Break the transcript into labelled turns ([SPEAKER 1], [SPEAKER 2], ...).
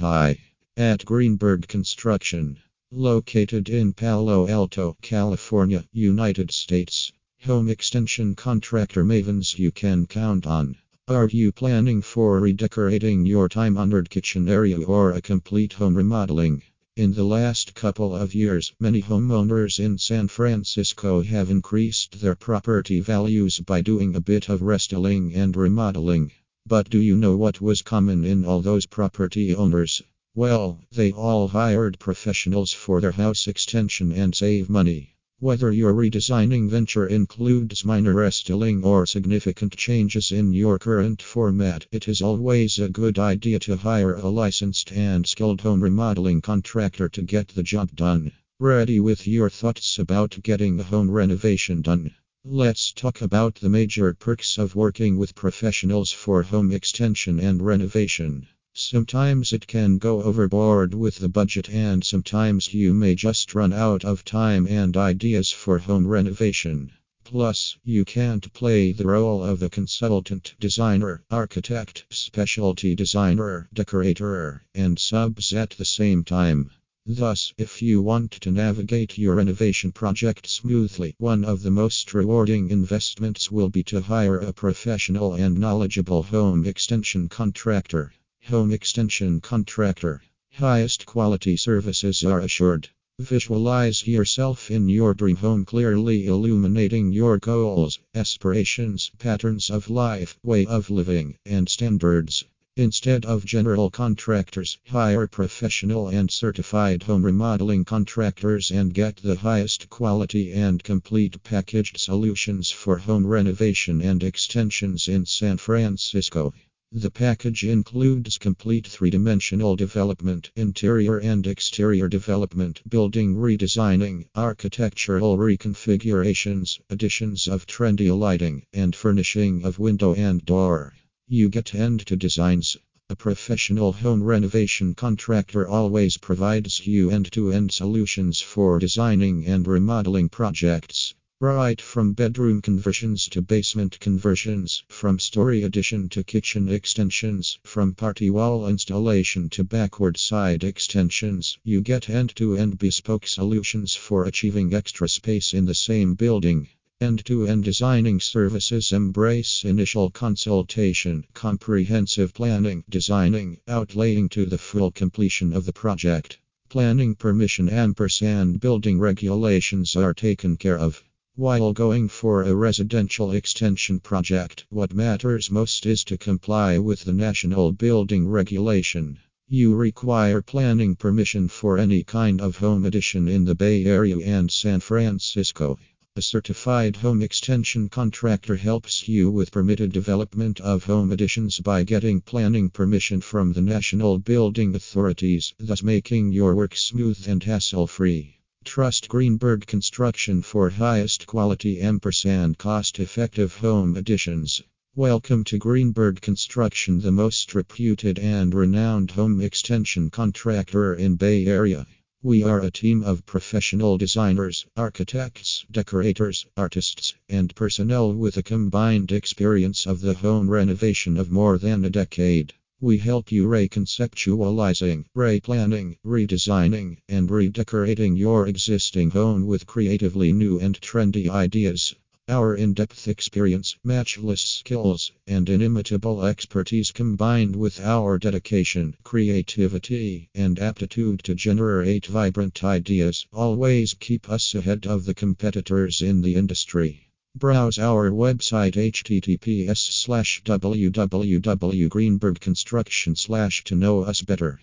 [SPEAKER 1] Hi. At Greenberg Construction. Located in Palo Alto, California, United States. Home extension contractor mavens you can count on. Are you planning for redecorating your time honored kitchen area or a complete home remodeling? In the last couple of years, many homeowners in San Francisco have increased their property values by doing a bit of restyling and remodeling. But do you know what was common in all those property owners? Well, they all hired professionals for their house extension and save money. Whether your redesigning venture includes minor restyling or significant changes in your current format, it is always a good idea to hire a licensed and skilled home remodeling contractor to get the job done. Ready with your thoughts about getting a home renovation done? Let's talk about the major perks of working with professionals for home extension and renovation. Sometimes it can go overboard with the budget, and sometimes you may just run out of time and ideas for home renovation. Plus, you can't play the role of the consultant, designer, architect, specialty designer, decorator, and subs at the same time. Thus, if you want to navigate your renovation project smoothly, one of the most rewarding investments will be to hire a professional and knowledgeable home extension contractor. Home extension contractor. Highest quality services are assured. Visualize yourself in your dream home clearly illuminating your goals, aspirations, patterns of life, way of living, and standards. Instead of general contractors, hire professional and certified home remodeling contractors and get the highest quality and complete packaged solutions for home renovation and extensions in San Francisco. The package includes complete three dimensional development, interior and exterior development, building redesigning, architectural reconfigurations, additions of trendy lighting, and furnishing of window and door. You get end to designs. A professional home renovation contractor always provides you end to end solutions for designing and remodeling projects. Right from bedroom conversions to basement conversions, from story addition to kitchen extensions, from party wall installation to backward side extensions, you get end to end bespoke solutions for achieving extra space in the same building. End to end designing services embrace initial consultation, comprehensive planning, designing, outlaying to the full completion of the project. Planning permission ampersand building regulations are taken care of. While going for a residential extension project, what matters most is to comply with the National Building Regulation. You require planning permission for any kind of home addition in the Bay Area and San Francisco. A certified home extension contractor helps you with permitted development of home additions by getting planning permission from the national building authorities, thus making your work smooth and hassle free. Trust Greenberg Construction for highest quality ampersand cost effective home additions. Welcome to Greenberg Construction, the most reputed and renowned home extension contractor in Bay Area. We are a team of professional designers, architects, decorators, artists, and personnel with a combined experience of the home renovation of more than a decade. We help you reconceptualizing, replanning, redesigning, and redecorating your existing home with creatively new and trendy ideas. Our in depth experience, matchless skills, and inimitable expertise combined with our dedication, creativity, and aptitude to generate vibrant ideas always keep us ahead of the competitors in the industry. Browse our website https www.greenbergconstruction to know us better.